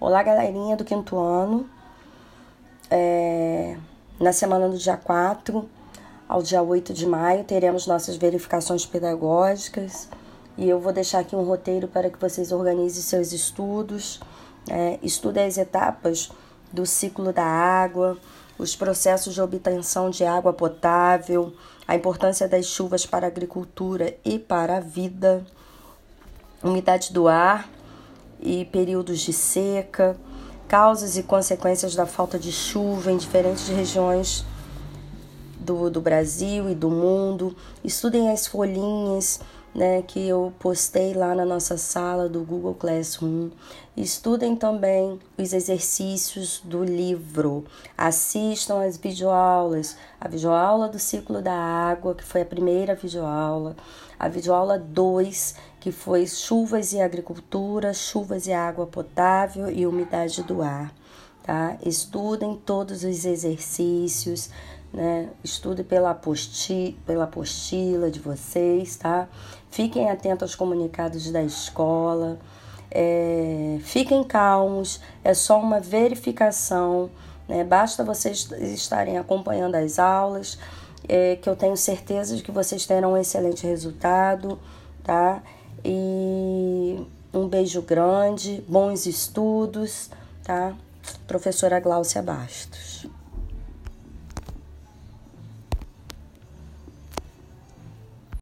Olá, galerinha do quinto ano. É, na semana do dia 4 ao dia 8 de maio, teremos nossas verificações pedagógicas e eu vou deixar aqui um roteiro para que vocês organizem seus estudos. É, estudem as etapas do ciclo da água, os processos de obtenção de água potável, a importância das chuvas para a agricultura e para a vida, umidade do ar e períodos de seca, causas e consequências da falta de chuva em diferentes regiões do, do Brasil e do mundo. Estudem as folhinhas né, que eu postei lá na nossa sala do Google Classroom. Estudem também os exercícios do livro. Assistam as videoaulas. A videoaula do ciclo da água, que foi a primeira videoaula. A videoaula 2, que foi chuvas e agricultura, chuvas e água potável e umidade do ar. Tá? Estudem todos os exercícios né? Estude pela, aposti pela apostila de vocês, tá? Fiquem atentos aos comunicados da escola. É, fiquem calmos, é só uma verificação, né? Basta vocês estarem acompanhando as aulas, é, que eu tenho certeza de que vocês terão um excelente resultado, tá? E um beijo grande, bons estudos, tá? Professora Gláucia Bastos.